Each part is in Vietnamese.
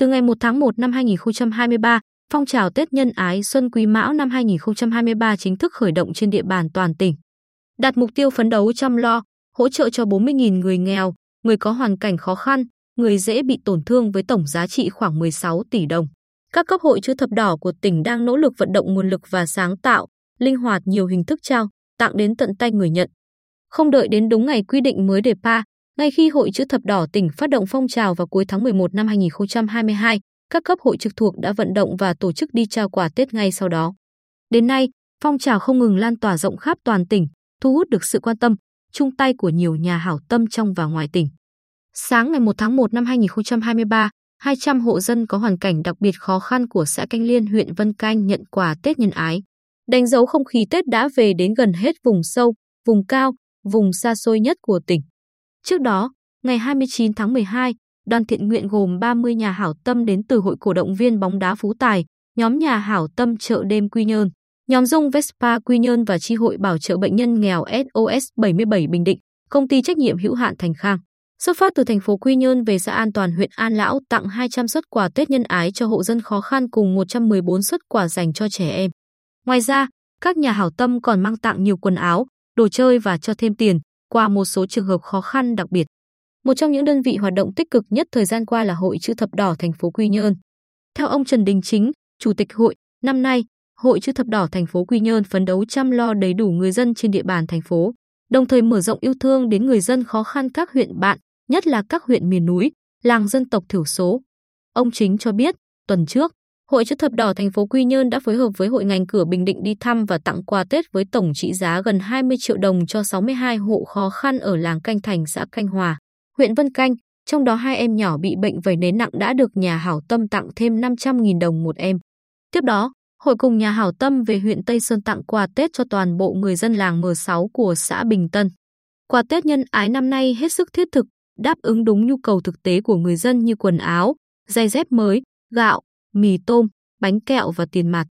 Từ ngày 1 tháng 1 năm 2023, phong trào Tết Nhân Ái Xuân Quý Mão năm 2023 chính thức khởi động trên địa bàn toàn tỉnh. Đạt mục tiêu phấn đấu chăm lo, hỗ trợ cho 40.000 người nghèo, người có hoàn cảnh khó khăn, người dễ bị tổn thương với tổng giá trị khoảng 16 tỷ đồng. Các cấp hội chữ thập đỏ của tỉnh đang nỗ lực vận động nguồn lực và sáng tạo, linh hoạt nhiều hình thức trao, tặng đến tận tay người nhận. Không đợi đến đúng ngày quy định mới để pa, ngay khi Hội chữ thập đỏ tỉnh phát động phong trào vào cuối tháng 11 năm 2022, các cấp hội trực thuộc đã vận động và tổ chức đi trao quà Tết ngay sau đó. Đến nay, phong trào không ngừng lan tỏa rộng khắp toàn tỉnh, thu hút được sự quan tâm, chung tay của nhiều nhà hảo tâm trong và ngoài tỉnh. Sáng ngày 1 tháng 1 năm 2023, 200 hộ dân có hoàn cảnh đặc biệt khó khăn của xã Canh Liên, huyện Vân Canh nhận quà Tết nhân ái. Đánh dấu không khí Tết đã về đến gần hết vùng sâu, vùng cao, vùng xa xôi nhất của tỉnh. Trước đó, ngày 29 tháng 12, đoàn thiện nguyện gồm 30 nhà hảo tâm đến từ Hội cổ động viên bóng đá Phú Tài, nhóm nhà hảo tâm chợ đêm Quy Nhơn, nhóm dung Vespa Quy Nhơn và chi hội bảo trợ bệnh nhân nghèo SOS 77 Bình Định, công ty trách nhiệm hữu hạn Thành Khang. Xuất phát từ thành phố Quy Nhơn về xã An Toàn huyện An Lão tặng 200 xuất quà Tết nhân ái cho hộ dân khó khăn cùng 114 xuất quà dành cho trẻ em. Ngoài ra, các nhà hảo tâm còn mang tặng nhiều quần áo, đồ chơi và cho thêm tiền qua một số trường hợp khó khăn đặc biệt. Một trong những đơn vị hoạt động tích cực nhất thời gian qua là Hội chữ thập đỏ thành phố Quy Nhơn. Theo ông Trần Đình Chính, Chủ tịch hội, năm nay, Hội chữ thập đỏ thành phố Quy Nhơn phấn đấu chăm lo đầy đủ người dân trên địa bàn thành phố, đồng thời mở rộng yêu thương đến người dân khó khăn các huyện bạn, nhất là các huyện miền núi, làng dân tộc thiểu số. Ông Chính cho biết, tuần trước, Hội chữ thập đỏ thành phố Quy Nhơn đã phối hợp với Hội ngành cửa Bình Định đi thăm và tặng quà Tết với tổng trị giá gần 20 triệu đồng cho 62 hộ khó khăn ở làng Canh Thành xã Canh Hòa, huyện Vân Canh, trong đó hai em nhỏ bị bệnh vẩy nến nặng đã được nhà hảo tâm tặng thêm 500.000 đồng một em. Tiếp đó, hội cùng nhà hảo tâm về huyện Tây Sơn tặng quà Tết cho toàn bộ người dân làng M6 của xã Bình Tân. Quà Tết nhân ái năm nay hết sức thiết thực, đáp ứng đúng nhu cầu thực tế của người dân như quần áo, giày dép mới, gạo, mì tôm, bánh kẹo và tiền mặt.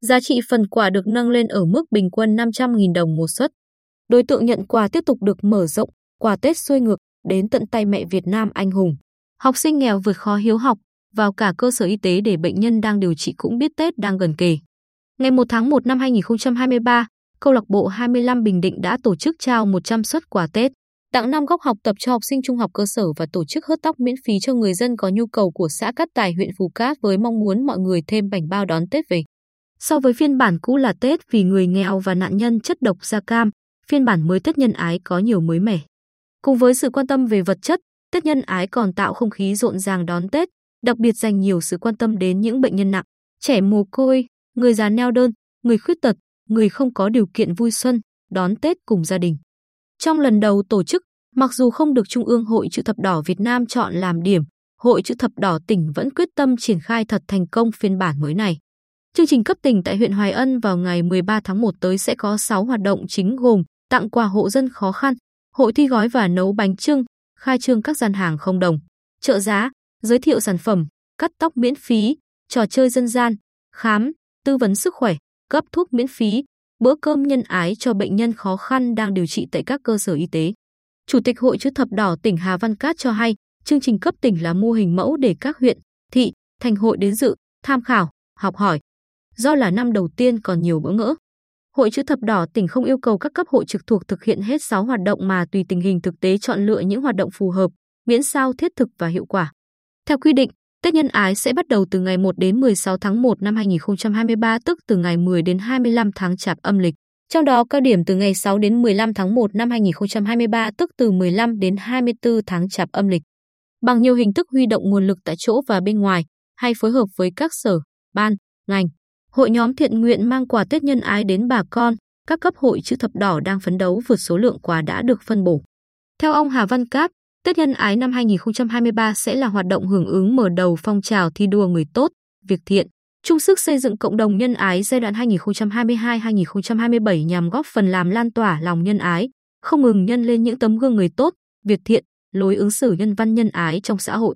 Giá trị phần quà được nâng lên ở mức bình quân 500.000 đồng một suất. Đối tượng nhận quà tiếp tục được mở rộng, quà Tết xuôi ngược đến tận tay mẹ Việt Nam anh hùng. Học sinh nghèo vượt khó hiếu học, vào cả cơ sở y tế để bệnh nhân đang điều trị cũng biết Tết đang gần kề. Ngày 1 tháng 1 năm 2023, câu lạc bộ 25 Bình Định đã tổ chức trao 100 suất quà Tết, tặng 5 góc học tập cho học sinh trung học cơ sở và tổ chức hớt tóc miễn phí cho người dân có nhu cầu của xã Cát Tài huyện Phù Cát với mong muốn mọi người thêm bảnh bao đón Tết về. So với phiên bản cũ là Tết vì người nghèo và nạn nhân chất độc da cam, phiên bản mới Tết nhân ái có nhiều mới mẻ. Cùng với sự quan tâm về vật chất, Tết nhân ái còn tạo không khí rộn ràng đón Tết, đặc biệt dành nhiều sự quan tâm đến những bệnh nhân nặng, trẻ mồ côi, người già neo đơn, người khuyết tật, người không có điều kiện vui xuân, đón Tết cùng gia đình. Trong lần đầu tổ chức, mặc dù không được Trung ương Hội Chữ Thập Đỏ Việt Nam chọn làm điểm, Hội Chữ Thập Đỏ tỉnh vẫn quyết tâm triển khai thật thành công phiên bản mới này. Chương trình cấp tỉnh tại huyện Hoài Ân vào ngày 13 tháng 1 tới sẽ có 6 hoạt động chính gồm tặng quà hộ dân khó khăn, hội thi gói và nấu bánh trưng, khai trương các gian hàng không đồng, trợ giá, giới thiệu sản phẩm, cắt tóc miễn phí, trò chơi dân gian, khám, tư vấn sức khỏe, cấp thuốc miễn phí, bữa cơm nhân ái cho bệnh nhân khó khăn đang điều trị tại các cơ sở y tế. Chủ tịch Hội chữ thập đỏ tỉnh Hà Văn Cát cho hay, chương trình cấp tỉnh là mô hình mẫu để các huyện, thị, thành hội đến dự, tham khảo, học hỏi. Do là năm đầu tiên còn nhiều bỡ ngỡ. Hội chữ thập đỏ tỉnh không yêu cầu các cấp hội trực thuộc thực hiện hết 6 hoạt động mà tùy tình hình thực tế chọn lựa những hoạt động phù hợp, miễn sao thiết thực và hiệu quả. Theo quy định, Tết Nhân Ái sẽ bắt đầu từ ngày 1 đến 16 tháng 1 năm 2023 tức từ ngày 10 đến 25 tháng Chạp âm lịch. Trong đó cao điểm từ ngày 6 đến 15 tháng 1 năm 2023 tức từ 15 đến 24 tháng Chạp âm lịch. Bằng nhiều hình thức huy động nguồn lực tại chỗ và bên ngoài, hay phối hợp với các sở, ban, ngành, hội nhóm thiện nguyện mang quà Tết nhân ái đến bà con, các cấp hội chữ thập đỏ đang phấn đấu vượt số lượng quà đã được phân bổ. Theo ông Hà Văn Cáp, Tết nhân ái năm 2023 sẽ là hoạt động hưởng ứng mở đầu phong trào thi đua người tốt, việc thiện, chung sức xây dựng cộng đồng nhân ái giai đoạn 2022-2027 nhằm góp phần làm lan tỏa lòng nhân ái, không ngừng nhân lên những tấm gương người tốt, việc thiện, lối ứng xử nhân văn nhân ái trong xã hội.